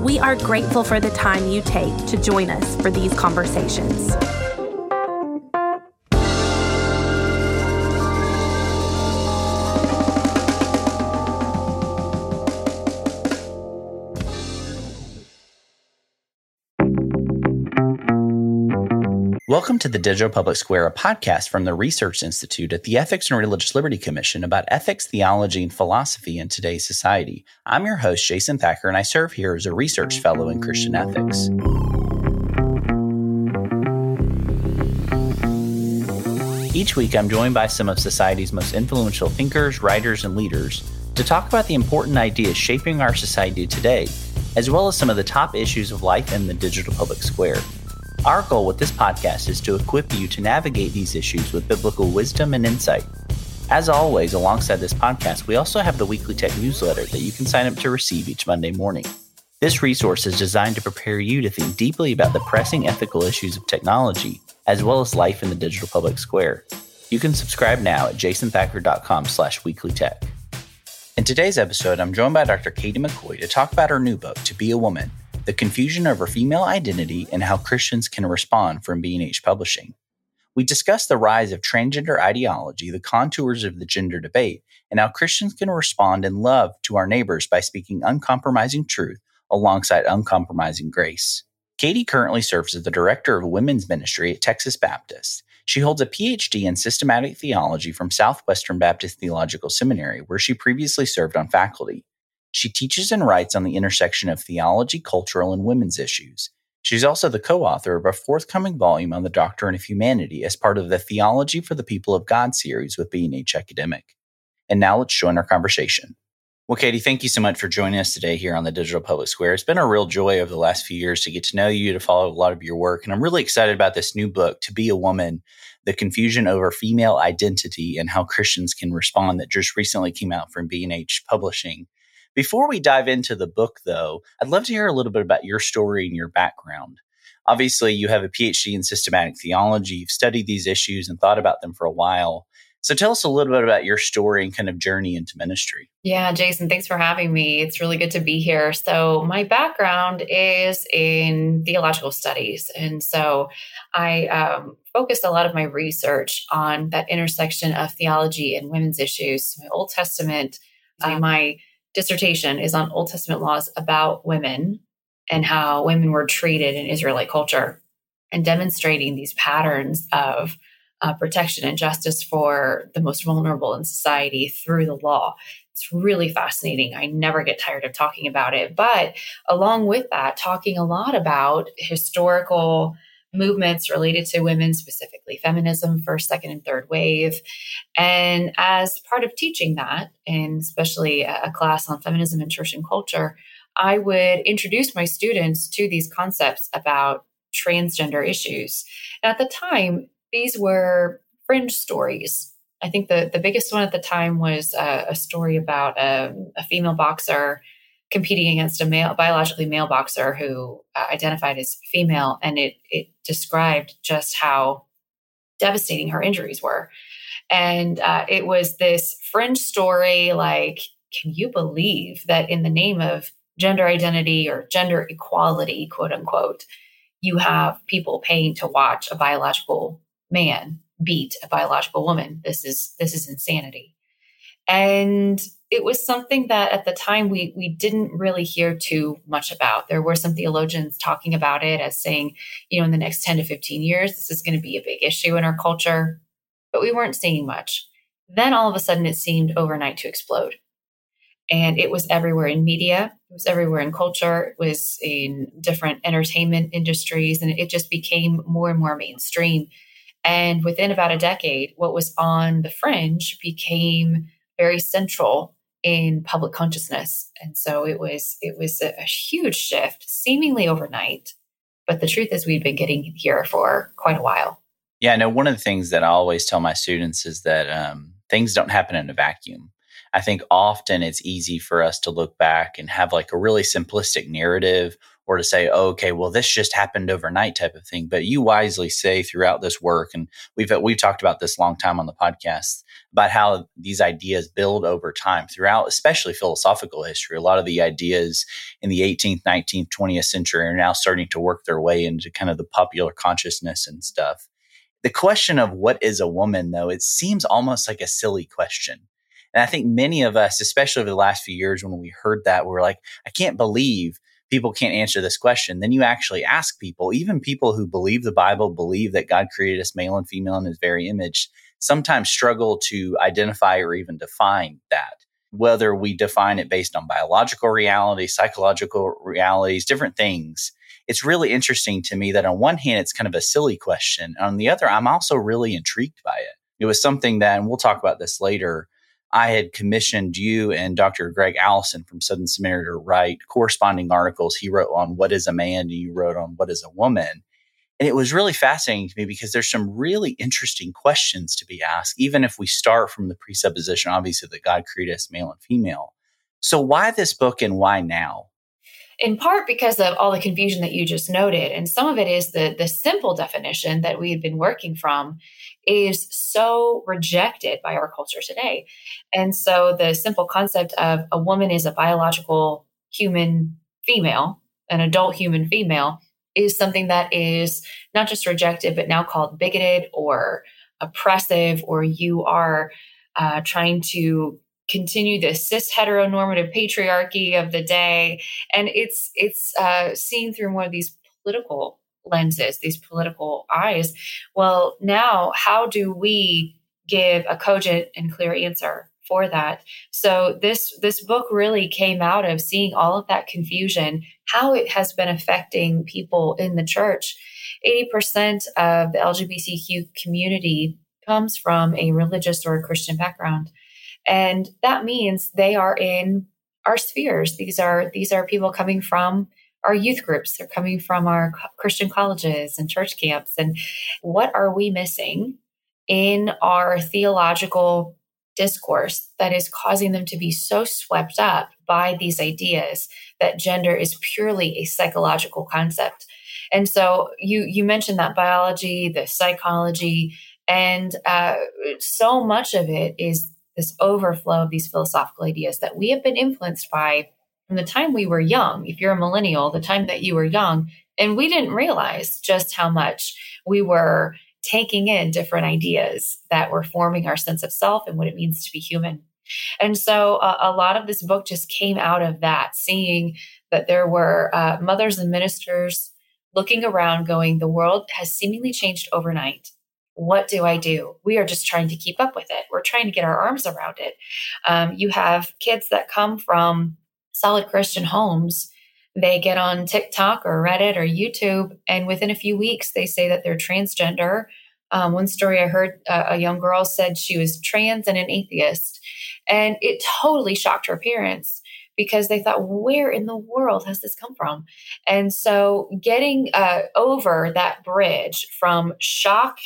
We are grateful for the time you take to join us for these conversations. Welcome to the Digital Public Square, a podcast from the Research Institute at the Ethics and Religious Liberty Commission about ethics, theology, and philosophy in today's society. I'm your host, Jason Thacker, and I serve here as a research fellow in Christian ethics. Each week, I'm joined by some of society's most influential thinkers, writers, and leaders to talk about the important ideas shaping our society today, as well as some of the top issues of life in the digital public square. Our goal with this podcast is to equip you to navigate these issues with biblical wisdom and insight. As always, alongside this podcast, we also have the weekly tech newsletter that you can sign up to receive each Monday morning. This resource is designed to prepare you to think deeply about the pressing ethical issues of technology, as well as life in the digital public square. You can subscribe now at jasonthacker.com slash weeklytech. In today's episode, I'm joined by Dr. Katie McCoy to talk about her new book, To Be a Woman, the confusion over female identity and how Christians can respond from B&H Publishing. We discuss the rise of transgender ideology, the contours of the gender debate, and how Christians can respond in love to our neighbors by speaking uncompromising truth alongside uncompromising grace. Katie currently serves as the director of women's ministry at Texas Baptist. She holds a PhD in systematic theology from Southwestern Baptist Theological Seminary, where she previously served on faculty. She teaches and writes on the intersection of theology, cultural, and women's issues. She's also the co author of a forthcoming volume on the doctrine of humanity as part of the Theology for the People of God series with B&H Academic. And now let's join our conversation. Well, Katie, thank you so much for joining us today here on the Digital Public Square. It's been a real joy over the last few years to get to know you, to follow a lot of your work. And I'm really excited about this new book, To Be a Woman The Confusion Over Female Identity and How Christians Can Respond, that just recently came out from B&H Publishing. Before we dive into the book, though, I'd love to hear a little bit about your story and your background. Obviously, you have a PhD in systematic theology. You've studied these issues and thought about them for a while. So tell us a little bit about your story and kind of journey into ministry. Yeah, Jason, thanks for having me. It's really good to be here. So, my background is in theological studies. And so I um, focused a lot of my research on that intersection of theology and women's issues, my Old Testament, uh, my dissertation is on Old Testament laws about women and how women were treated in Israelite culture and demonstrating these patterns of uh, protection and justice for the most vulnerable in society through the law. It's really fascinating. I never get tired of talking about it. But along with that, talking a lot about historical movements related to women, specifically feminism, first, second, and third wave. And as part of teaching that, and especially a class on feminism and church and culture, I would introduce my students to these concepts about transgender issues. And at the time, these were fringe stories. I think the, the biggest one at the time was a, a story about a, a female boxer competing against a male, biologically male boxer who uh, identified as female, and it it described just how devastating her injuries were. And uh, it was this fringe story, like, can you believe that in the name of gender identity or gender equality, quote unquote, you have people paying to watch a biological man beat a biological woman? This is this is insanity. And it was something that at the time we we didn't really hear too much about. There were some theologians talking about it as saying, you know, in the next 10 to 15 years, this is going to be a big issue in our culture, but we weren't seeing much. Then all of a sudden it seemed overnight to explode. And it was everywhere in media, it was everywhere in culture, it was in different entertainment industries, and it just became more and more mainstream. And within about a decade, what was on the fringe became very central in public consciousness. And so it was it was a, a huge shift, seemingly overnight. But the truth is we've been getting here for quite a while. Yeah, no, one of the things that I always tell my students is that um, things don't happen in a vacuum. I think often it's easy for us to look back and have like a really simplistic narrative or to say, oh, okay, well, this just happened overnight type of thing. But you wisely say throughout this work, and we've we've talked about this long time on the podcast about how these ideas build over time throughout, especially philosophical history. A lot of the ideas in the 18th, 19th, 20th century are now starting to work their way into kind of the popular consciousness and stuff. The question of what is a woman, though, it seems almost like a silly question. And I think many of us, especially over the last few years, when we heard that, we were like, I can't believe people can't answer this question. Then you actually ask people, even people who believe the Bible, believe that God created us male and female in his very image, sometimes struggle to identify or even define that. Whether we define it based on biological reality, psychological realities, different things. It's really interesting to me that on one hand, it's kind of a silly question. On the other, I'm also really intrigued by it. It was something that, and we'll talk about this later, I had commissioned you and Dr. Gregg Allison from Southern Seminary to write corresponding articles. He wrote on what is a man and you wrote on what is a woman. And it was really fascinating to me because there's some really interesting questions to be asked, even if we start from the presupposition, obviously, that God created us male and female. So, why this book and why now? in part because of all the confusion that you just noted and some of it is the the simple definition that we had been working from is so rejected by our culture today. And so the simple concept of a woman is a biological human female an adult human female is something that is not just rejected but now called bigoted or oppressive or you are uh, trying to continue the cis heteronormative patriarchy of the day. And it's it's uh, seen through one of these political lenses these political eyes. Well now how do we give a cogent and clear answer for that? So this this book really came out of seeing all of that confusion how it has been affecting people in the church. 80% of the lgbtq community comes from a religious or a christian background. And that means they are in our spheres. These are these are people coming from our youth groups. They're coming from our Christian colleges and church camps. And what are we missing in our theological discourse that is causing them to be so swept up by these ideas that gender is purely a psychological concept? And so you you mentioned that biology, the psychology, and uh, so much of it is this overflow of these philosophical ideas that we have been influenced by from the time we were young. If you're a millennial, the time that you were young, and we didn't realize just how much we were taking in different ideas that were forming our sense of self and what it means to be human. And so uh, a lot of this book just came out of that, seeing that there were uh, mothers and ministers looking around, going, the world has seemingly changed overnight what do I do? We are just trying to keep up with it. We're trying to get our arms around it. Um, you have kids that come from solid Christian homes. They get on TikTok or Reddit or YouTube, and within a few weeks, they say that they're transgender. Um, one story I heard uh, a young girl said she was trans and an atheist, and it totally shocked her parents because they thought, where in the world has this come from? And so, getting uh, over that bridge from shock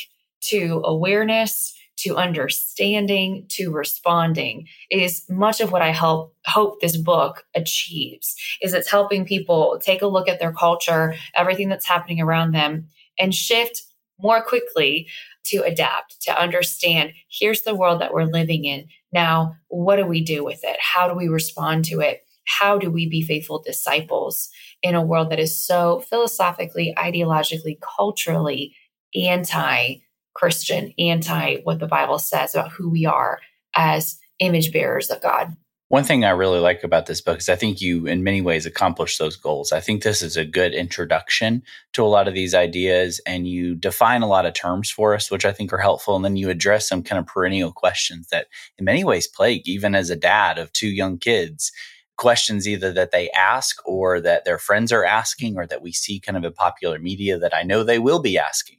to awareness to understanding to responding is much of what i help hope this book achieves is it's helping people take a look at their culture everything that's happening around them and shift more quickly to adapt to understand here's the world that we're living in. Now what do we do with it? How do we respond to it? How do we be faithful disciples in a world that is so philosophically ideologically culturally anti Christian, anti what the Bible says about who we are as image bearers of God. One thing I really like about this book is I think you, in many ways, accomplish those goals. I think this is a good introduction to a lot of these ideas, and you define a lot of terms for us, which I think are helpful. And then you address some kind of perennial questions that, in many ways, plague even as a dad of two young kids. Questions either that they ask or that their friends are asking, or that we see kind of in popular media that I know they will be asking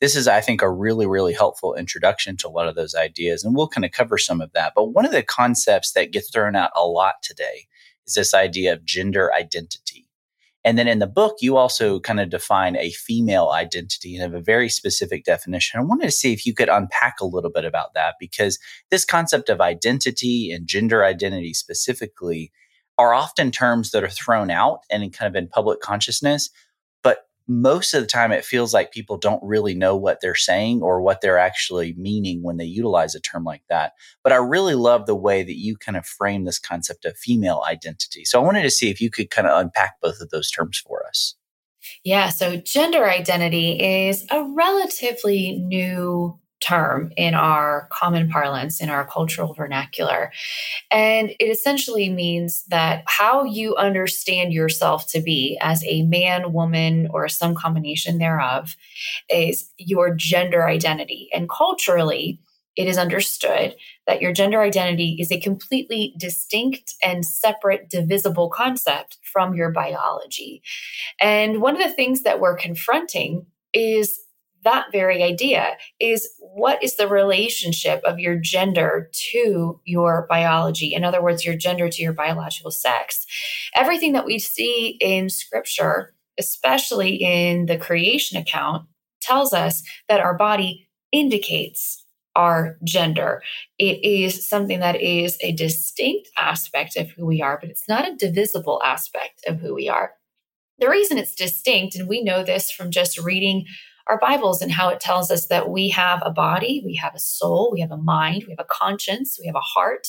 this is, I think, a really, really helpful introduction to a lot of those ideas. And we'll kind of cover some of that. But one of the concepts that gets thrown out a lot today is this idea of gender identity. And then in the book, you also kind of define a female identity and have a very specific definition. I wanted to see if you could unpack a little bit about that because this concept of identity and gender identity specifically are often terms that are thrown out and kind of in public consciousness, most of the time it feels like people don't really know what they're saying or what they're actually meaning when they utilize a term like that. But I really love the way that you kind of frame this concept of female identity. So I wanted to see if you could kind of unpack both of those terms for us. Yeah, so gender identity is a relatively new term in our common parlance, in our cultural vernacular. And it essentially means that how you understand yourself to be as a man, woman, or some combination thereof is your gender identity. And culturally, it is understood that your gender identity is a completely distinct and separate, divisible concept from your biology. And one of the things that we're confronting is that very idea is what is the relationship of your gender to your biology? In other words, your gender to your biological sex. Everything that we see in scripture, especially in the creation account, tells us that our body indicates our gender. It is something that is a distinct aspect of who we are, but it's not a divisible aspect of who we are. The reason it's distinct, and we know this from just reading our Bibles and how it tells us that we have a body, we have a soul, we have a mind, we have a conscience, we have a heart,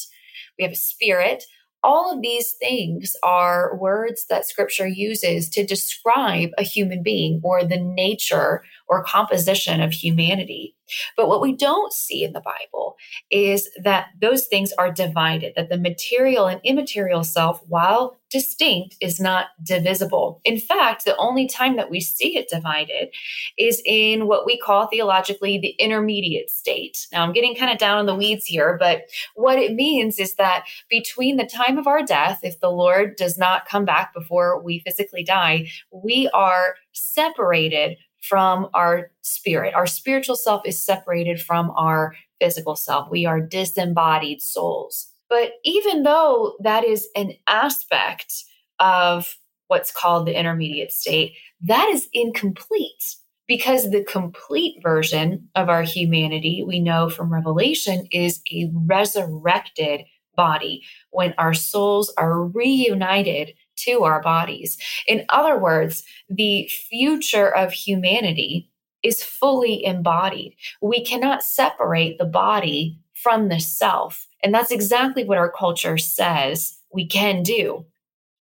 we have a spirit. All of these things are words that scripture uses to describe a human being or the nature or composition of humanity. But what we don't see in the Bible is that those things are divided, that the material and immaterial self, while distinct, is not divisible. In fact, the only time that we see it divided is in what we call theologically the intermediate state. Now, I'm getting kind of down in the weeds here, but what it means is that between the time of our death, if the Lord does not come back before we physically die, we are separated from our spirit. Our spiritual self is separated from our physical self. We are disembodied souls. But even though that is an aspect of what's called the intermediate state, that is incomplete because the complete version of our humanity we know from Revelation is a resurrected body when our souls are reunited to our bodies. In other words, the future of humanity is fully embodied. We cannot separate the body from the self. And that's exactly what our culture says we can do.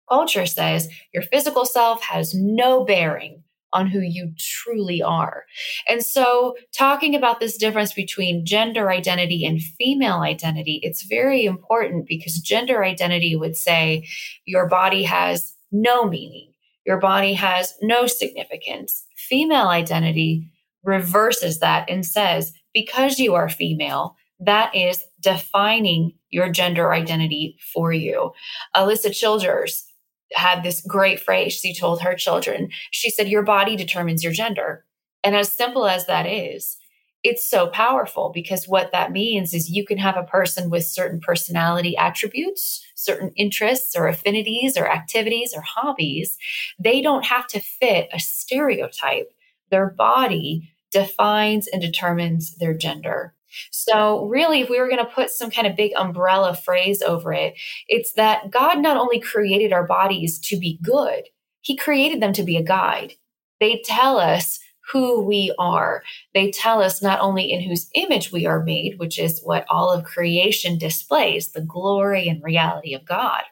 Culture says your physical self has no bearing on who you truly are. And so, talking about this difference between gender identity and female identity, it's very important because gender identity would say your body has no meaning, your body has no significance. Female identity reverses that and says, because you are female, that is defining your gender identity for you. Alisa Childers had this great phrase she told her children. She said, Your body determines your gender. And as simple as that is, it's so powerful because what that means is you can have a person with certain personality attributes, certain interests or affinities or activities or hobbies. They don't have to fit a stereotype. Their body defines and determines their gender. So, really, if we were going to put some kind of big umbrella phrase over it, it's that God not only created our bodies to be good, He created them to be a guide. They tell us who we are. They tell us not only in whose image we are made, which is what all of creation displays the glory and reality of God,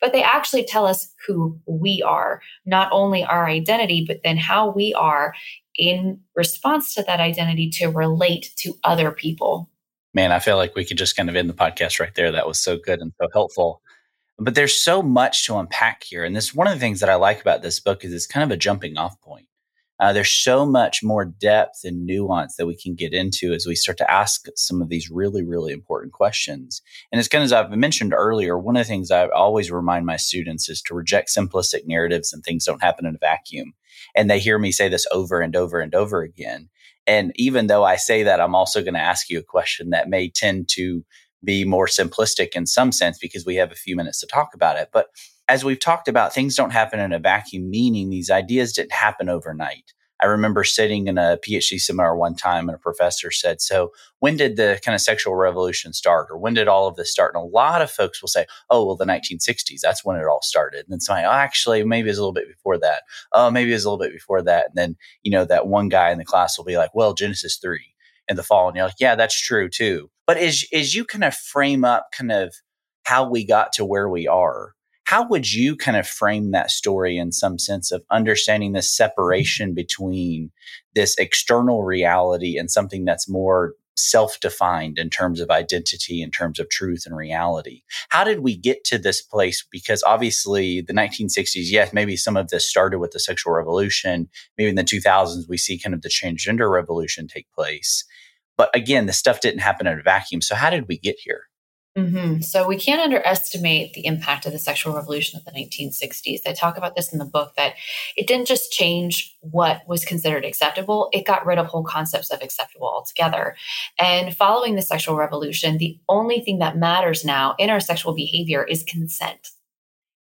but they actually tell us who we are, not only our identity, but then how we are in response to that identity to relate to other people. Man, I feel like we could just kind of end the podcast right there. That was so good and so helpful. But there's so much to unpack here. And this one of the things that I like about this book is it's kind of a jumping off point. Uh, there's so much more depth and nuance that we can get into as we start to ask some of these really, really important questions. And it's kind of as I've mentioned earlier, one of the things I always remind my students is to reject simplistic narratives and things don't happen in a vacuum. And they hear me say this over and over and over again. And even though I say that, I'm also going to ask you a question that may tend to be more simplistic in some sense because we have a few minutes to talk about it. But as we've talked about, things don't happen in a vacuum, meaning these ideas didn't happen overnight. I remember sitting in a PhD seminar one time and a professor said, So, when did the kind of sexual revolution start? Or when did all of this start? And a lot of folks will say, Oh, well, the 1960s, that's when it all started. And then somebody, oh, actually, maybe it's a little bit before that. Oh, maybe it's a little bit before that. And then, you know, that one guy in the class will be like, Well, Genesis 3 in the fall. And you're like, Yeah, that's true too. But as, as you kind of frame up kind of how we got to where we are, how would you kind of frame that story in some sense of understanding the mm-hmm. separation between this external reality and something that's more self defined in terms of identity, in terms of truth and reality? How did we get to this place? Because obviously, the 1960s, yes, maybe some of this started with the sexual revolution. Maybe in the 2000s, we see kind of the transgender revolution take place. But again, the stuff didn't happen in a vacuum. So, how did we get here? Mm-hmm. So we can't underestimate the impact of the sexual revolution of the 1960s. I talk about this in the book that it didn't just change what was considered acceptable, it got rid of whole concepts of acceptable altogether. And following the sexual revolution, the only thing that matters now in our sexual behavior is consent.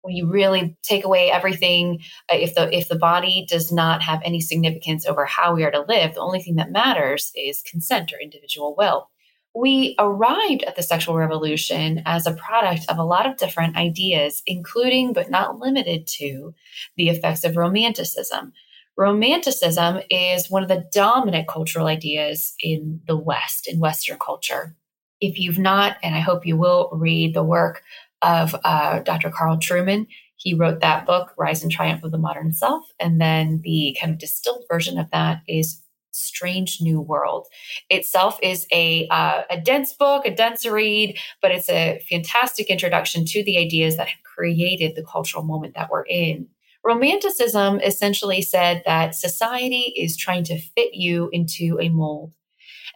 When you really take away everything, uh, if the if the body does not have any significance over how we are to live, the only thing that matters is consent or individual will we arrived at the sexual revolution as a product of a lot of different ideas, including but not limited to the effects of romanticism. Romanticism is one of the dominant cultural ideas in the West, in Western culture. If you've not, and I hope you will, read the work of uh, Dr. Carl Trueman, he wrote that book, Rise and Triumph of the Modern Self. And then the kind of distilled version of that is Strange New World. Itself is a uh, a dense book, a dense read, but it's a fantastic introduction to the ideas that have created the cultural moment that we're in. Romanticism essentially said that society is trying to fit you into a mold.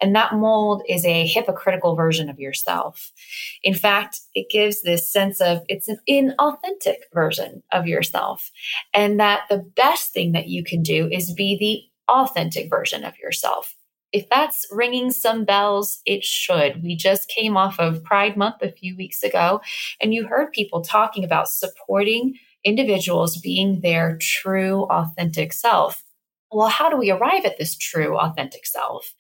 And that mold is a hypocritical version of yourself. In fact, it gives this sense of it's an inauthentic version of yourself. And that the best thing that you can do is be the authentic version of yourself. If that's ringing some bells, it should. We just came off of Pride Month a few weeks ago, and you heard people talking about supporting individuals being their true, authentic self. Well, how do we arrive at this true, authentic self?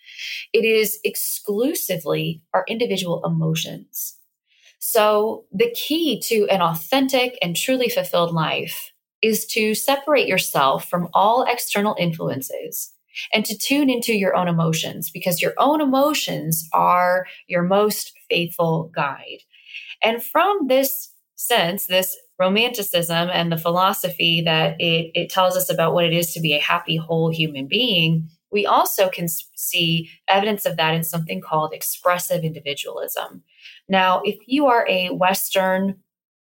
It is exclusively our individual emotions. So, the key to an authentic and truly fulfilled life is to separate yourself from all external influences and to tune into your own emotions because your own emotions are your most faithful guide. And from this sense, this romanticism and the philosophy that it, it tells us about what it is to be a happy, whole human being, we also can see evidence of that in something called expressive individualism. Now, if you are a Western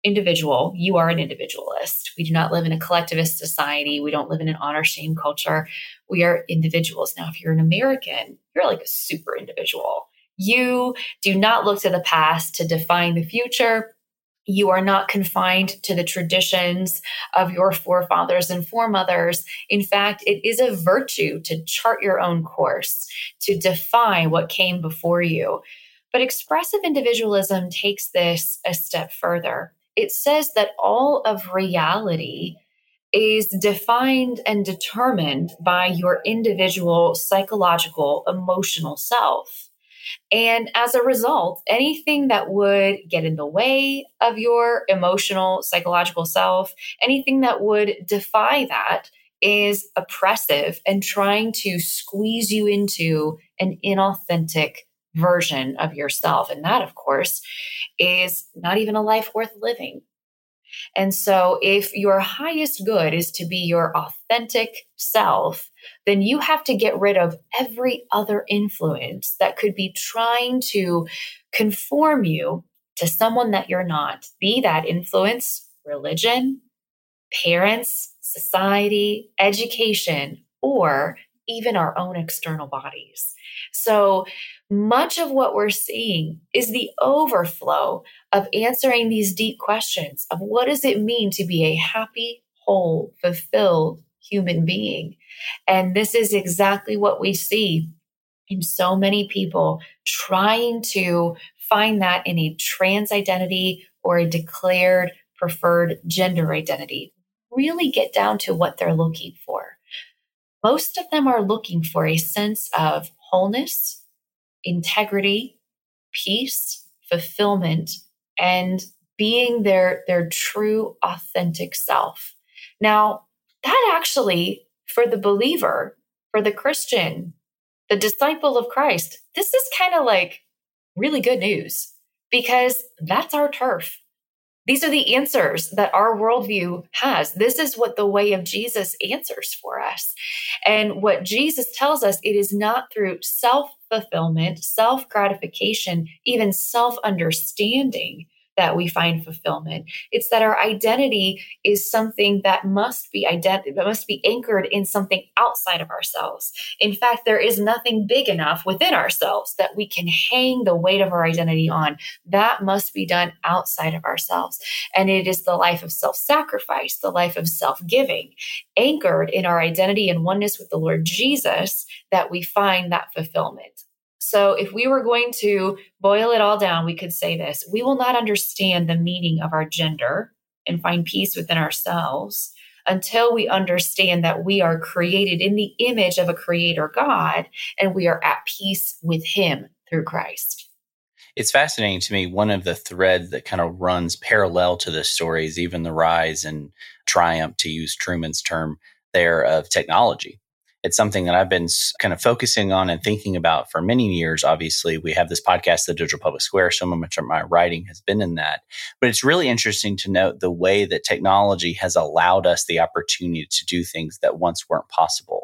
individual, you are an individualist. We do not live in a collectivist society. We don't live in an honor shame culture. We are individuals. Now, if you're an American, you're like a super individual. You do not look to the past to define the future. You are not confined to the traditions of your forefathers and foremothers. In fact, it is a virtue to chart your own course, to define what came before you. But expressive individualism takes this a step further it says that all of reality is defined and determined by your individual psychological, emotional self. And as a result, anything that would get in the way of your emotional, psychological self, anything that would defy that is oppressive and trying to squeeze you into an inauthentic version of yourself. And that, of course, is not even a life worth living. And so, if your highest good is to be your authentic self, then you have to get rid of every other influence that could be trying to conform you to someone that you're not. Be that influence religion, parents, society, education, or even our own external bodies. So, much of what we're seeing is the overflow of answering these deep questions of what does it mean to be a happy, whole, fulfilled human being? And this is exactly what we see in so many people trying to find that in a trans identity or a declared preferred gender identity really get down to what they're looking for. Most of them are looking for a sense of wholeness, integrity, peace, fulfillment, and being their, their true, authentic self. Now, that actually, for the believer, for the Christian, the disciple of Christ, this is kind of like really good news because that's our turf. These are the answers that our worldview has. This is what the way of Jesus answers for us. And what Jesus tells us, it is not through self fulfillment, self gratification, even self understanding that we find fulfillment. It's that our identity is something that must be identity that must be anchored in something outside of ourselves. In fact, there is nothing big enough within ourselves that we can hang the weight of our identity on. That must be done outside of ourselves. And it is the life of self-sacrifice, the life of self-giving, anchored in our identity and oneness with the Lord Jesus that we find that fulfillment. So, if we were going to boil it all down, we could say this we will not understand the meaning of our gender and find peace within ourselves until we understand that we are created in the image of a creator God and we are at peace with Him through Christ. It's fascinating to me. One of the threads that kind of runs parallel to this story is even the rise and triumph, to use Trueman's term there, of technology it's something that I've been kind of focusing on and thinking about for many years. Obviously, we have this podcast, The Digital Public Square. So much of my writing has been in that. But it's really interesting to note the way that technology has allowed us the opportunity to do things that once weren't possible.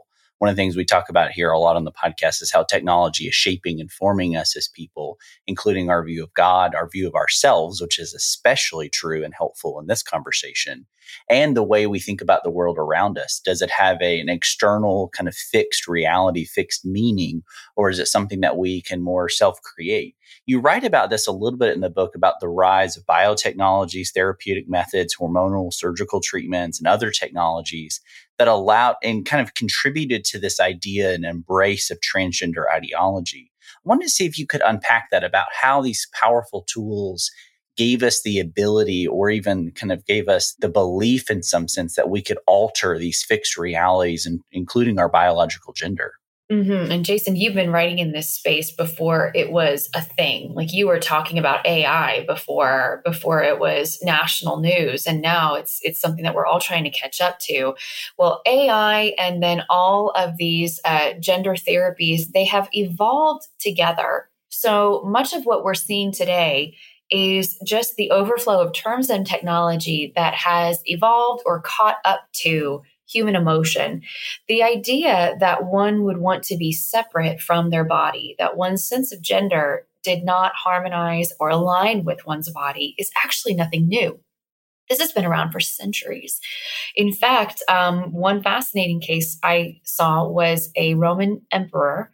One of the things we talk about here a lot on the podcast is how technology is shaping and forming us as people, including our view of God, our view of ourselves, which is especially true and helpful in this conversation, and the way we think about the world around us. Does it have a, an external kind of fixed reality, fixed meaning, or is it something that we can more self create? You write about this a little bit in the book about the rise of biotechnologies, therapeutic methods, hormonal surgical treatments, and other technologies that allowed and kind of contributed to this idea and embrace of transgender ideology. I wanted to see if you could unpack that about how these powerful tools gave us the ability or even kind of gave us the belief in some sense that we could alter these fixed realities, and including our biological gender. Mm-hmm. And Jason, you've been writing in this space before it was a thing. Like you were talking about AI before before it was national news, and now it's it's something that we're all trying to catch up to. Well, AI and then all of these uh, gender therapies they have evolved together. So much of what we're seeing today is just the overflow of terms and technology that has evolved or caught up to human emotion. The idea that one would want to be separate from their body, that one's sense of gender did not harmonize or align with one's body, is actually nothing new. This has been around for centuries. In fact, um, one fascinating case I saw was a Roman emperor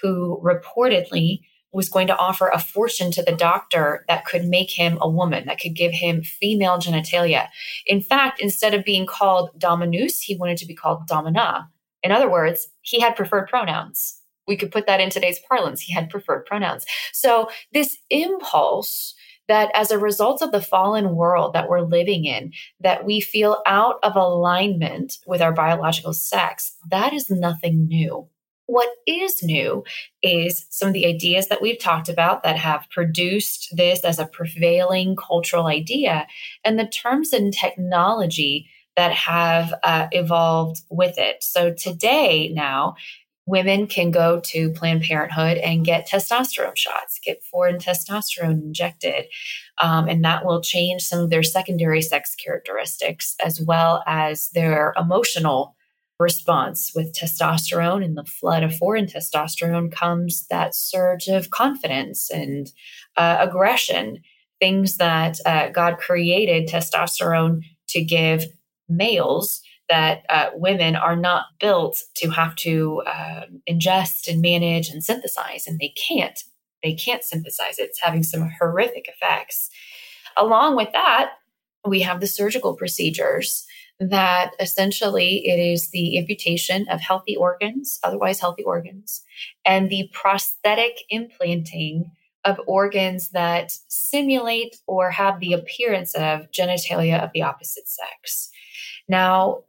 who reportedly was going to offer a fortune to the doctor that could make him a woman, that could give him female genitalia. In fact, instead of being called Dominus, he wanted to be called Domina. In other words, he had preferred pronouns. We could put that in today's parlance. He had preferred pronouns. So, this impulse that as a result of the fallen world that we're living in, that we feel out of alignment with our biological sex, that is nothing new. What is new is some of the ideas that we've talked about that have produced this as a prevailing cultural idea and the terms and technology that have uh, evolved with it. So today, now, women can go to Planned Parenthood and get testosterone shots, get foreign testosterone injected, um, and that will change some of their secondary sex characteristics as well as their emotional response with testosterone and the flood of foreign testosterone comes that surge of confidence and uh, aggression things that uh, god created testosterone to give males that uh, women are not built to have to uh, ingest and manage and synthesize and they can't. They can't synthesize. It it's having some horrific effects. Along with that we have the surgical procedures that essentially it is the amputation of healthy organs, otherwise healthy organs, and the prosthetic implanting of organs that simulate or have the appearance of genitalia of the opposite sex. Now,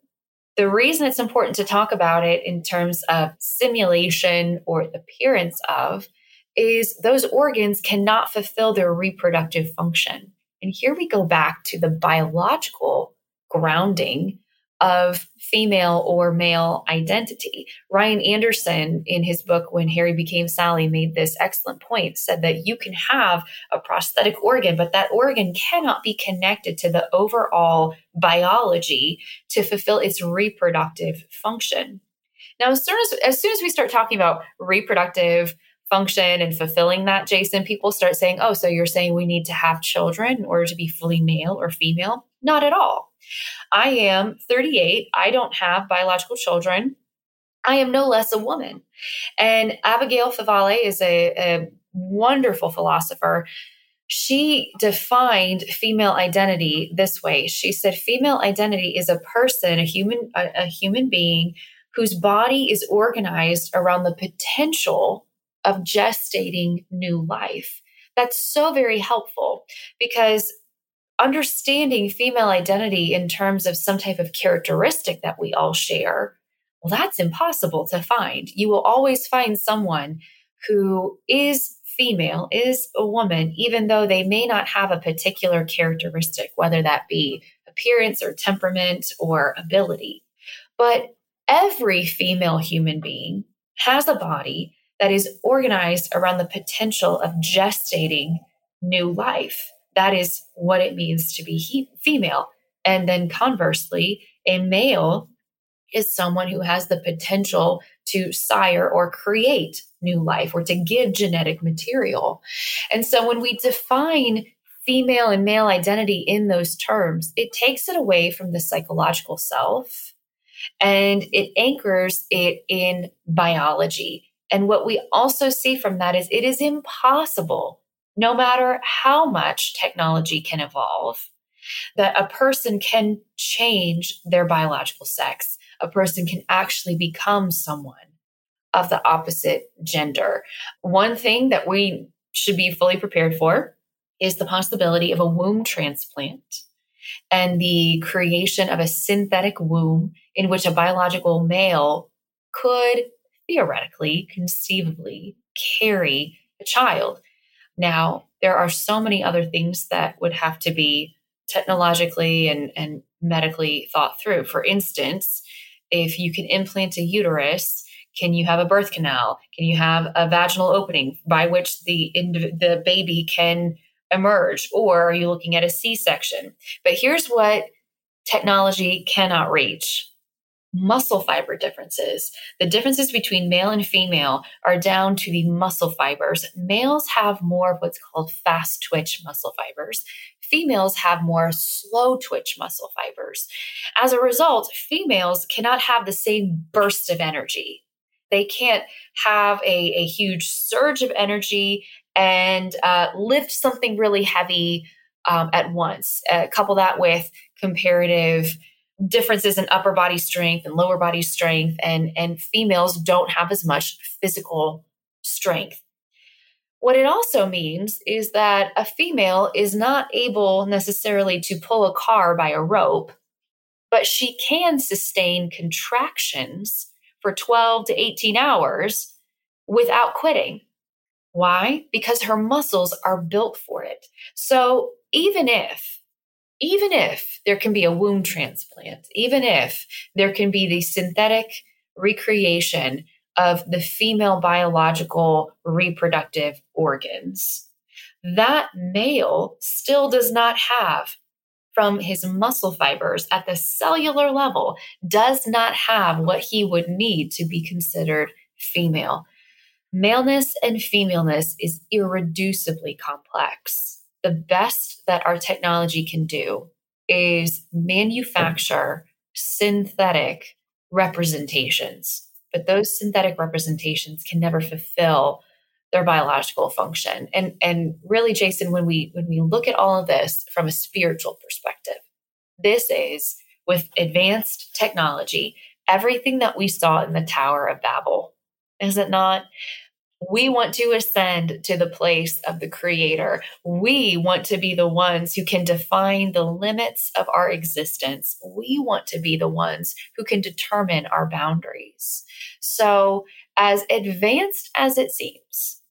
the reason it's important to talk about it in terms of simulation or appearance of is those organs cannot fulfill their reproductive function. And here we go back to the biological grounding of female or male identity. Ryan Anderson, in his book When Harry Became Sally, made this excellent point said that you can have a prosthetic organ, but that organ cannot be connected to the overall biology to fulfill its reproductive function. Now, as soon as, as soon as we start talking about reproductive function and fulfilling that, Jason, people start saying, oh, so you're saying we need to have children in order to be fully male or female? Not at all. I am 38. I don't have biological children. I am no less a woman. And Abigail Favale is a, a wonderful philosopher. She defined female identity this way. She said, female identity is a person, a human, a, a human being whose body is organized around the potential of gestating new life. That's so very helpful because understanding female identity in terms of some type of characteristic that we all share, well, that's impossible to find. You will always find someone who is female, is a woman, even though they may not have a particular characteristic, whether that be appearance or temperament or ability. But every female human being has a body that is organized around the potential of gestating new life. That is what it means to be he- female. And then conversely, a male is someone who has the potential to sire or create new life or to give genetic material. And so when we define female and male identity in those terms, it takes it away from the psychological self and it anchors it in biology. And what we also see from that is it is impossible no matter how much technology can evolve, that a person can change their biological sex. A person can actually become someone of the opposite gender. One thing that we should be fully prepared for is the possibility of a womb transplant and the creation of a synthetic womb in which a biological male could theoretically, conceivably carry a child. Now, there are so many other things that would have to be technologically and, and medically thought through. For instance, if you can implant a uterus, can you have a birth canal? Can you have a vaginal opening by which the the baby can emerge? Or are you looking at a C-section? But here's what technology cannot reach muscle fiber differences. The differences between male and female are down to the muscle fibers. Males have more of what's called fast twitch muscle fibers. Females have more slow twitch muscle fibers. As a result, females cannot have the same burst of energy. They can't have a, a huge surge of energy and uh, lift something really heavy um, at once. Uh, couple that with comparative differences in upper body strength and lower body strength and and females don't have as much physical strength. What it also means is that a female is not able necessarily to pull a car by a rope but she can sustain contractions for 12 to 18 hours without quitting. Why? Because her muscles are built for it. So even if even if there can be a womb transplant, even if there can be the synthetic recreation of the female biological reproductive organs, that male still does not have from his muscle fibers at the cellular level, does not have what he would need to be considered female. Maleness and femaleness is irreducibly complex the best that our technology can do is manufacture synthetic representations. But those synthetic representations can never fulfill their biological function. And and really, Jason, when we when we look at all of this from a spiritual perspective, this is with advanced technology, everything that we saw in the Tower of Babel. Is it not? We want to ascend to the place of the Creator. We want to be the ones who can define the limits of our existence. We want to be the ones who can determine our boundaries. So, as advanced as it seems,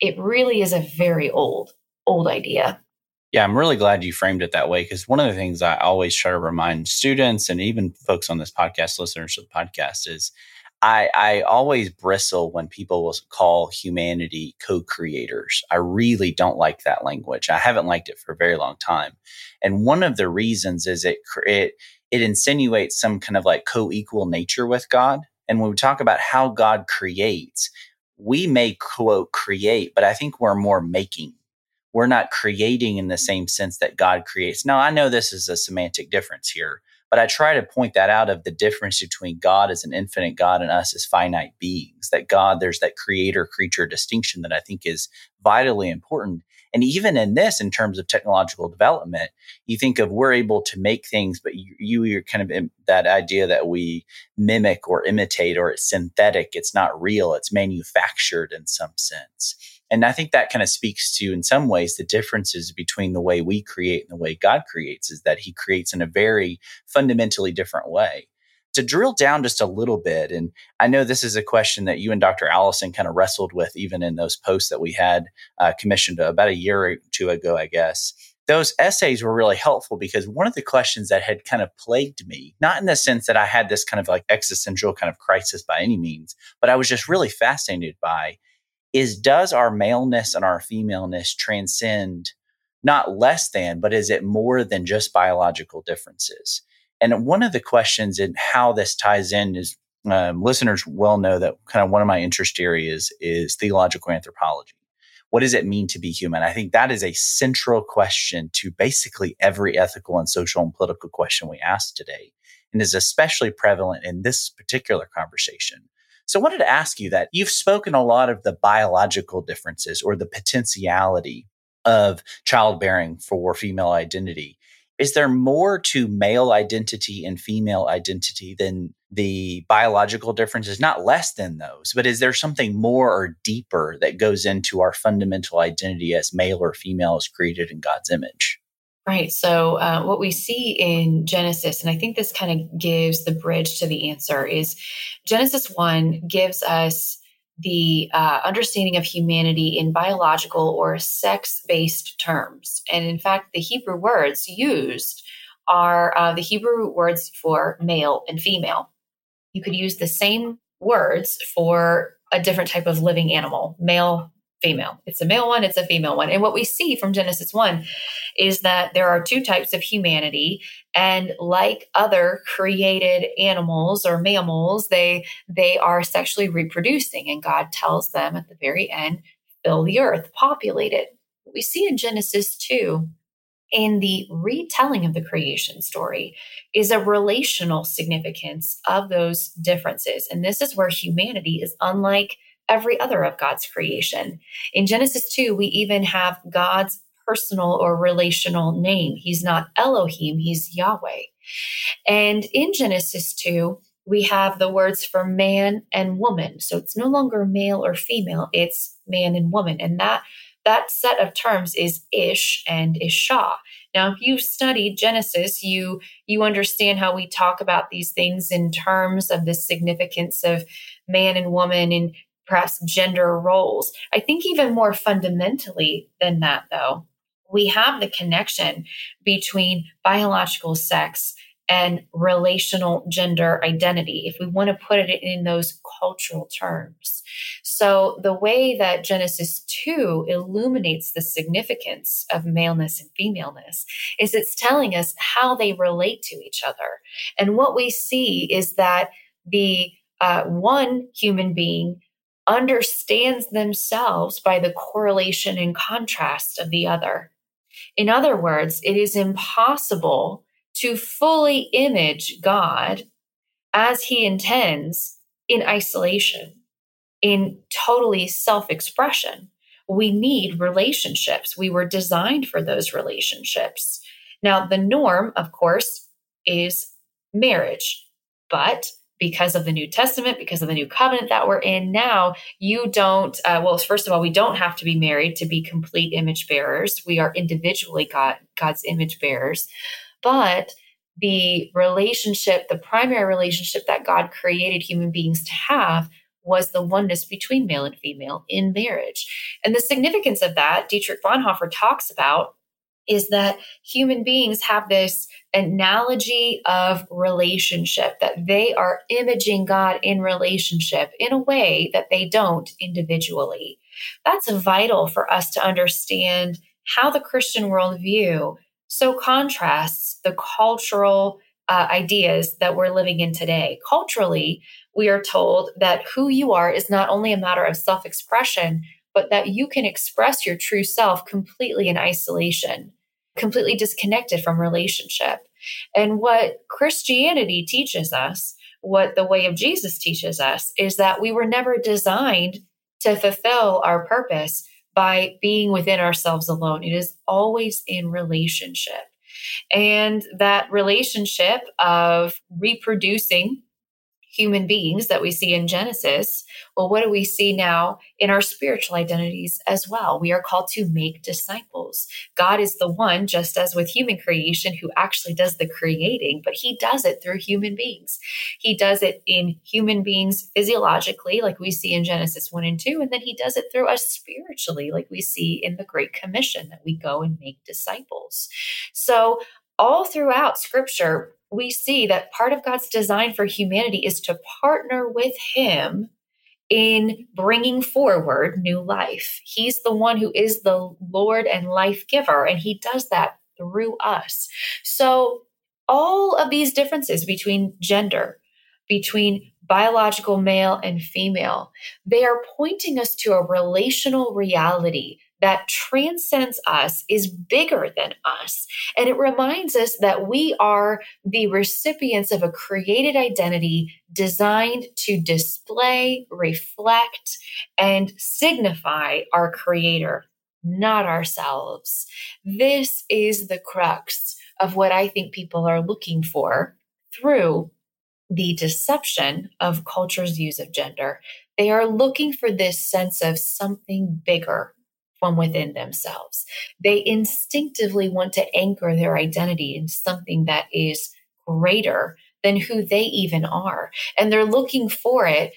it really is a very old, old idea. Yeah, I'm really glad you framed it that way because one of the things I always try to remind students and even folks on this podcast, listeners of the podcast, is I, I always bristle when people will call humanity co-creators. I really don't like that language. I haven't liked it for a very long time, and one of the reasons is it it it insinuates some kind of like co-equal nature with God. And when we talk about how God creates, we may quote create, but I think we're more making. We're not creating in the same sense that God creates. Now, I know this is a semantic difference here, but I try to point that out of the difference between God as an infinite God and us as finite beings. That God, there's that creator creature distinction that I think is vitally important. And even in this, in terms of technological development, you think of we're able to make things, but you, you are kind of in that idea that we mimic or imitate or it's synthetic. It's not real. It's manufactured in some sense. And I think that kind of speaks to, in some ways, the differences between the way we create and the way God creates is that he creates in a very fundamentally different way. To drill down just a little bit, and I know this is a question that you and Dr. Allison kind of wrestled with even in those posts that we had uh, commissioned about a year or two ago, I guess. Those essays were really helpful because one of the questions that had kind of plagued me, not in the sense that I had this kind of like existential kind of crisis by any means, but I was just really fascinated by is does our maleness and our femaleness transcend not less than, but is it more than just biological differences? And one of the questions in how this ties in is um, listeners well know that kind of one of my interest areas is theological anthropology. What does it mean to be human? I think that is a central question to basically every ethical and social and political question we ask today, and is especially prevalent in this particular conversation. So I wanted to ask you that you've spoken a lot of the biological differences or the potentiality of childbearing for female identity. Is there more to male identity and female identity than the biological differences? Not less than those, but is there something more or deeper that goes into our fundamental identity as male or female is created in God's image? Right. So, uh, what we see in Genesis, and I think this kind of gives the bridge to the answer, is Genesis 1 gives us the uh, understanding of humanity in biological or sex based terms. And in fact, the Hebrew words used are uh, the Hebrew words for male and female. You could use the same words for a different type of living animal, male, female. It's a male one, it's a female one. And what we see from Genesis 1 is that there are two types of humanity and like other created animals or mammals, they they are sexually reproducing and God tells them at the very end, fill the earth, populate it. What we see in Genesis 2 in the retelling of the creation story is a relational significance of those differences. And this is where humanity is unlike every other of God's creation. In Genesis 2, we even have God's personal or relational name. He's not Elohim, he's Yahweh. And in Genesis 2, we have the words for man and woman. So it's no longer male or female, it's man and woman. And that that set of terms is ish and isha. Now, if you've studied Genesis, you you understand how we talk about these things in terms of the significance of man and woman and perhaps gender roles. I think even more fundamentally than that, though, we have the connection between biological sex and relational gender identity, if we want to put it in those cultural terms. So, the way that Genesis 2 illuminates the significance of maleness and femaleness is it's telling us how they relate to each other. And what we see is that the uh, one human being understands themselves by the correlation and contrast of the other. In other words, it is impossible to fully image God as he intends in isolation, in totally self expression. We need relationships. We were designed for those relationships. Now, the norm, of course, is marriage. But because of the New Testament, because of the new covenant that we're in now, you don't, uh, well, first of all, we don't have to be married to be complete image bearers. We are individually God, God's image bearers. But the relationship, the primary relationship that God created human beings to have was the oneness between male and female in marriage. And the significance of that, Dietrich Bonhoeffer talks about, is that human beings have this analogy of relationship, that they are imaging God in relationship in a way that they don't individually. That's vital for us to understand how the Christian worldview so contrasts the cultural uh, ideas that we're living in today. Culturally, we are told that who you are is not only a matter of self expression, but that you can express your true self completely in isolation, completely disconnected from relationship. And what Christianity teaches us, what the way of Jesus teaches us, is that we were never designed to fulfill our purpose by being within ourselves alone. It is always in relationship. And that relationship of reproducing human beings that we see in Genesis, well, what do we see now in our spiritual identities as well? We are called to make disciples. God is the one, just as with human creation, who actually does the creating, but he does it through human beings. He does it in human beings physiologically, like we see in Genesis 1 and 2, and then he does it through us spiritually, like we see in the Great Commission that we go and make disciples. So, all throughout scripture, we see that part of God's design for humanity is to partner with Him in bringing forward new life. He's the one who is the Lord and life giver, and He does that through us. So, all of these differences between gender, between biological male and female, they are pointing us to a relational reality that transcends us, is bigger than us. And it reminds us that we are the recipients of a created identity designed to display, reflect, and signify our Creator, not ourselves. This is the crux of what I think people are looking for through the deception of culture's views of gender. They are looking for this sense of something bigger from within themselves. They instinctively want to anchor their identity in something that is greater than who they even are. And they're looking for it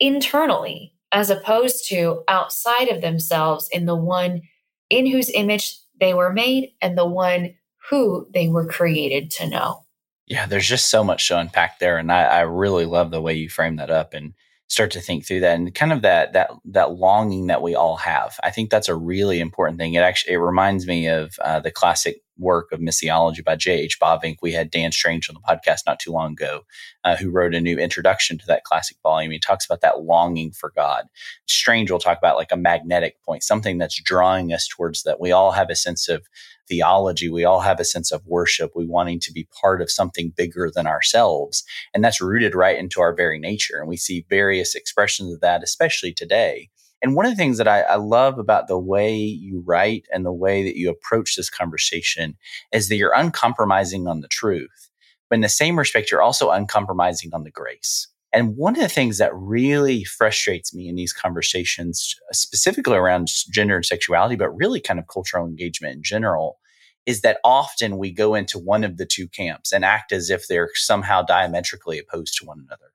internally as opposed to outside of themselves in the one in whose image they were made and the one who they were created to know. Yeah, there's just so much to unpack there. And I, I really love the way you frame that up. And start to think through that and kind of that that that longing that we all have. I think that's a really important thing. It actually it reminds me of uh, the classic work of missiology by J.H. Bavinck. We had Dan Strange on the podcast not too long ago, uh, who wrote a new introduction to that classic volume. He talks about that longing for God. Strange will talk about like a magnetic point, something that's drawing us towards that. We all have a sense of theology. We all have a sense of worship. We wanting to be part of something bigger than ourselves. And that's rooted right into our very nature. And we see various expressions of that, especially today. And one of the things that I, I, love about the way you write and the way that you approach this conversation is that you're uncompromising on the truth. But in the same respect, you're also uncompromising on the grace. And one of the things that really frustrates me in these conversations, specifically around gender and sexuality, but really kind of cultural engagement in general, is that often we go into one of the two camps and act as if they're somehow diametrically opposed to one another.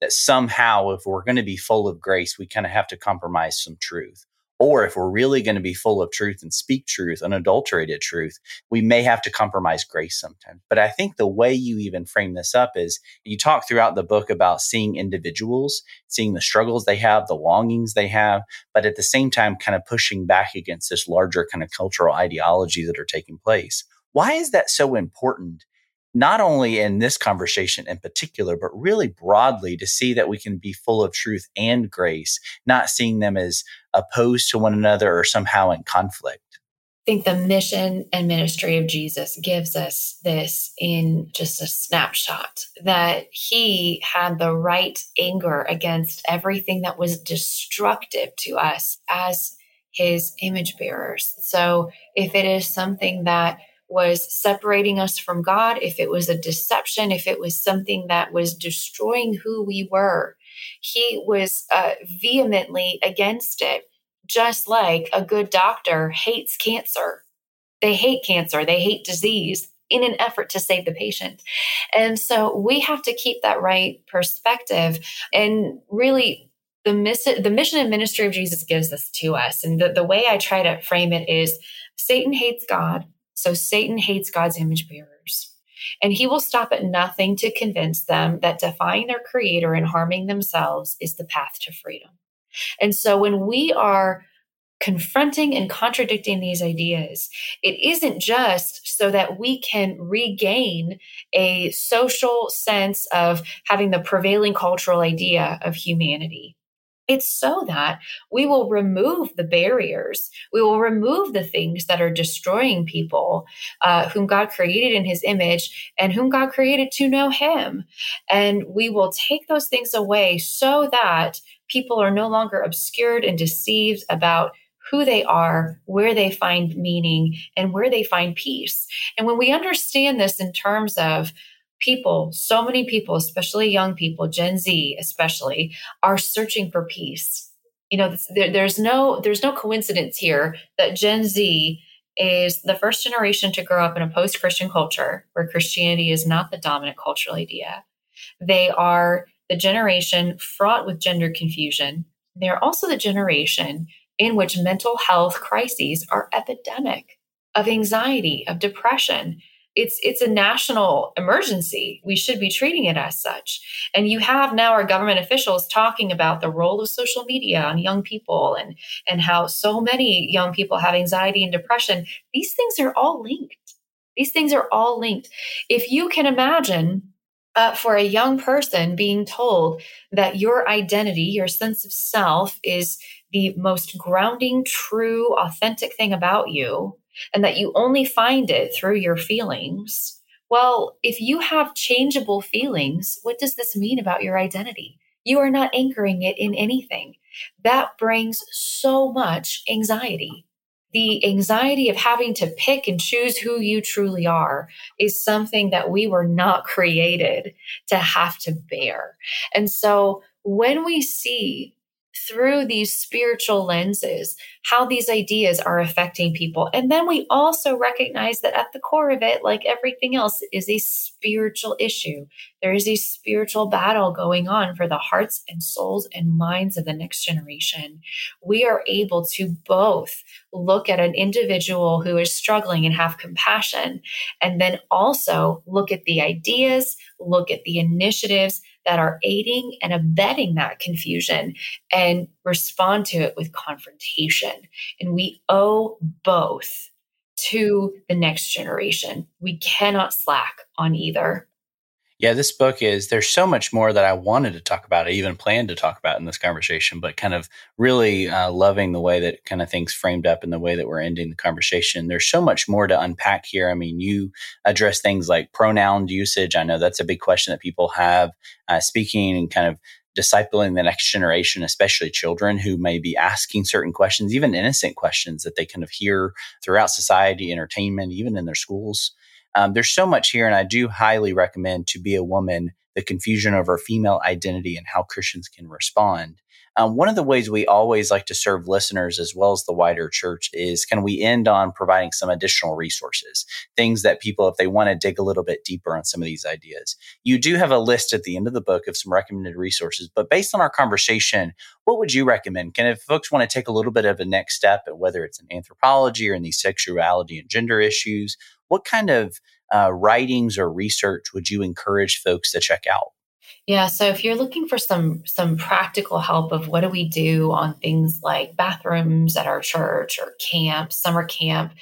That somehow, if we're going to be full of grace, we kind of have to compromise some truth. Or if we're really going to be full of truth and speak truth, unadulterated truth, we may have to compromise grace sometimes. But I think the way you even frame this up is you talk throughout the book about seeing individuals, seeing the struggles they have, the longings they have, but at the same time, kind of pushing back against this larger kind of cultural ideology that are taking place. Why is that so important? Not only in this conversation in particular, but really broadly to see that we can be full of truth and grace, not seeing them as opposed to one another or somehow in conflict. I think the mission and ministry of Jesus gives us this in just a snapshot that he had the right anger against everything that was destructive to us as his image bearers. So if it is something that was separating us from God, if it was a deception, if it was something that was destroying who we were, he was uh, vehemently against it, just like a good doctor hates cancer. They hate cancer, they hate disease in an effort to save the patient. And so we have to keep that right perspective and really the mission, the mission and ministry of Jesus gives this to us. And the, the way I try to frame it is Satan hates God, so Satan hates God's image bearers. And he will stop at nothing to convince them that defying their creator and harming themselves is the path to freedom. And so when we are confronting and contradicting these ideas, it isn't just so that we can regain a social sense of having the prevailing cultural idea of humanity. It's so that we will remove the barriers. We will remove the things that are destroying people uh, whom God created in his image and whom God created to know him. And we will take those things away so that people are no longer obscured and deceived about who they are, where they find meaning, and where they find peace. And when we understand this in terms of people, so many people, especially young people, Gen Z especially, are searching for peace. You know, there, there's no there's no coincidence here that Gen Z is the first generation to grow up in a post-Christian culture where Christianity is not the dominant cultural idea. They are the generation fraught with gender confusion. They're also the generation in which mental health crises are epidemic of anxiety, of depression, it's it's a national emergency. We should be treating it as such. And you have now our government officials talking about the role of social media on young people and and how so many young people have anxiety and depression. These things are all linked. These things are all linked. If you can imagine uh, for a young person being told that your identity, your sense of self, is the most grounding, true, authentic thing about you, and that you only find it through your feelings. Well, if you have changeable feelings, what does this mean about your identity? You are not anchoring it in anything. That brings so much anxiety. The anxiety of having to pick and choose who you truly are is something that we were not created to have to bear. And so when we see through these spiritual lenses how these ideas are affecting people. And then we also recognize that at the core of it, like everything else, is a spiritual issue. There is a spiritual battle going on for the hearts and souls and minds of the next generation. We are able to both look at an individual who is struggling and have compassion, and then also look at the ideas, look at the initiatives that are aiding and abetting that confusion and respond to it with confrontation. And we owe both to the next generation. We cannot slack on either. Yeah, this book is, there's so much more that I wanted to talk about. I even planned to talk about in this conversation, but kind of really uh, loving the way that kind of things framed up and the way that we're ending the conversation. There's so much more to unpack here. I mean, you address things like pronoun usage. I know that's a big question that people have, uh, speaking and kind of discipling the next generation, especially children who may be asking certain questions, even innocent questions that they kind of hear throughout society, entertainment, even in their schools. Um, there's so much here, and I do highly recommend To Be a Woman, the confusion over female identity and how Christians can respond. Um, one of the ways we always like to serve listeners as well as the wider church is can we end on providing some additional resources, things that people, if they want to dig a little bit deeper on some of these ideas. You do have a list at the end of the book of some recommended resources, but based on our conversation, what would you recommend? Can if folks want to take a little bit of a next step, whether it's in anthropology or in these sexuality and gender issues, what kind of uh, writings or research would you encourage folks to check out? Yeah, so if you're looking for some some practical help of what do we do on things like bathrooms at our church or camp, summer camp,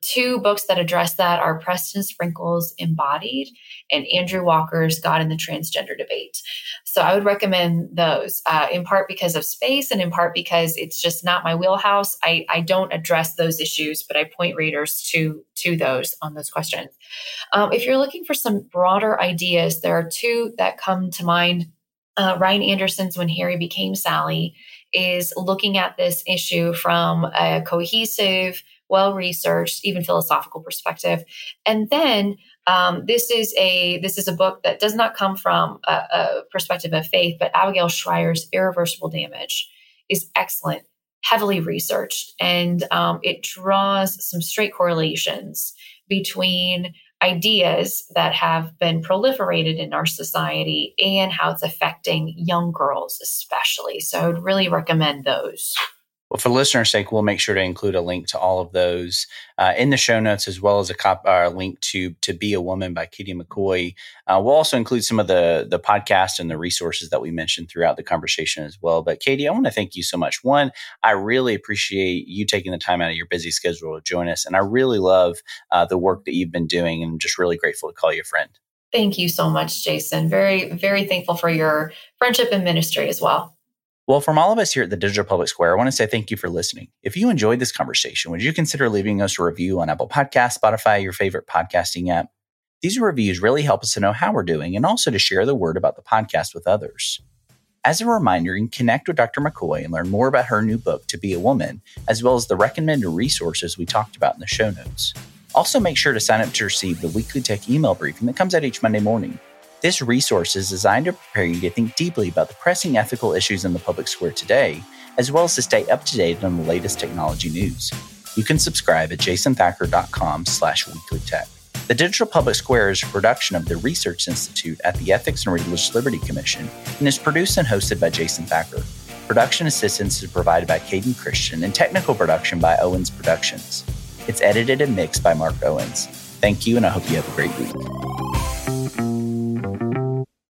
Two books that address that are Preston Sprinkle's Embodied and Andrew Walker's God and the Transgender Debate. So I would recommend those uh, in part because of space and in part because it's just not my wheelhouse. I, I don't address those issues, but I point readers to, to those on those questions. Um, if you're looking for some broader ideas, there are two that come to mind. Uh, Ryan Anderson's When Harry Became Sally is looking at this issue from a cohesive well researched, even philosophical perspective. And then um, this is a this is a book that does not come from a, a perspective of faith, but Abigail Shrier's Irreversible Damage is excellent, heavily researched, and um, it draws some straight correlations between ideas that have been proliferated in our society and how it's affecting young girls, especially. So I would really recommend those. Well, for listeners' sake, we'll make sure to include a link to all of those uh, in the show notes, as well as a cop, uh, link to "To Be a Woman" by Katie McCoy. Uh, we'll also include some of the the podcast and the resources that we mentioned throughout the conversation as well. But Katie, I want to thank you so much. One, I really appreciate you taking the time out of your busy schedule to join us, and I really love uh, the work that you've been doing, and I'm just really grateful to call you a friend. Thank you so much, Jason. Very, very thankful for your friendship and ministry as well. Well, from all of us here at the Digital Public Square, I want to say thank you for listening. If you enjoyed this conversation, would you consider leaving us a review on Apple Podcasts, Spotify, your favorite podcasting app? These reviews really help us to know how we're doing and also to share the word about the podcast with others. As a reminder, you can connect with Dr. McCoy and learn more about her new book, To Be a Woman, as well as the recommended resources we talked about in the show notes. Also, make sure to sign up to receive the weekly tech email briefing that comes out each Monday morning. This resource is designed to prepare you to think deeply about the pressing ethical issues in the public square today, as well as to stay up to date on the latest technology news. You can subscribe at jasonthacker.com slash weeklytech. The Digital Public Square is a production of the Research Institute at the Ethics and Religious Liberty Commission and is produced and hosted by Jason Thacker. Production assistance is provided by Kadin Christian and technical production by Owens Productions. It's edited and mixed by Mark Owens. Thank you, and I hope you have a great week.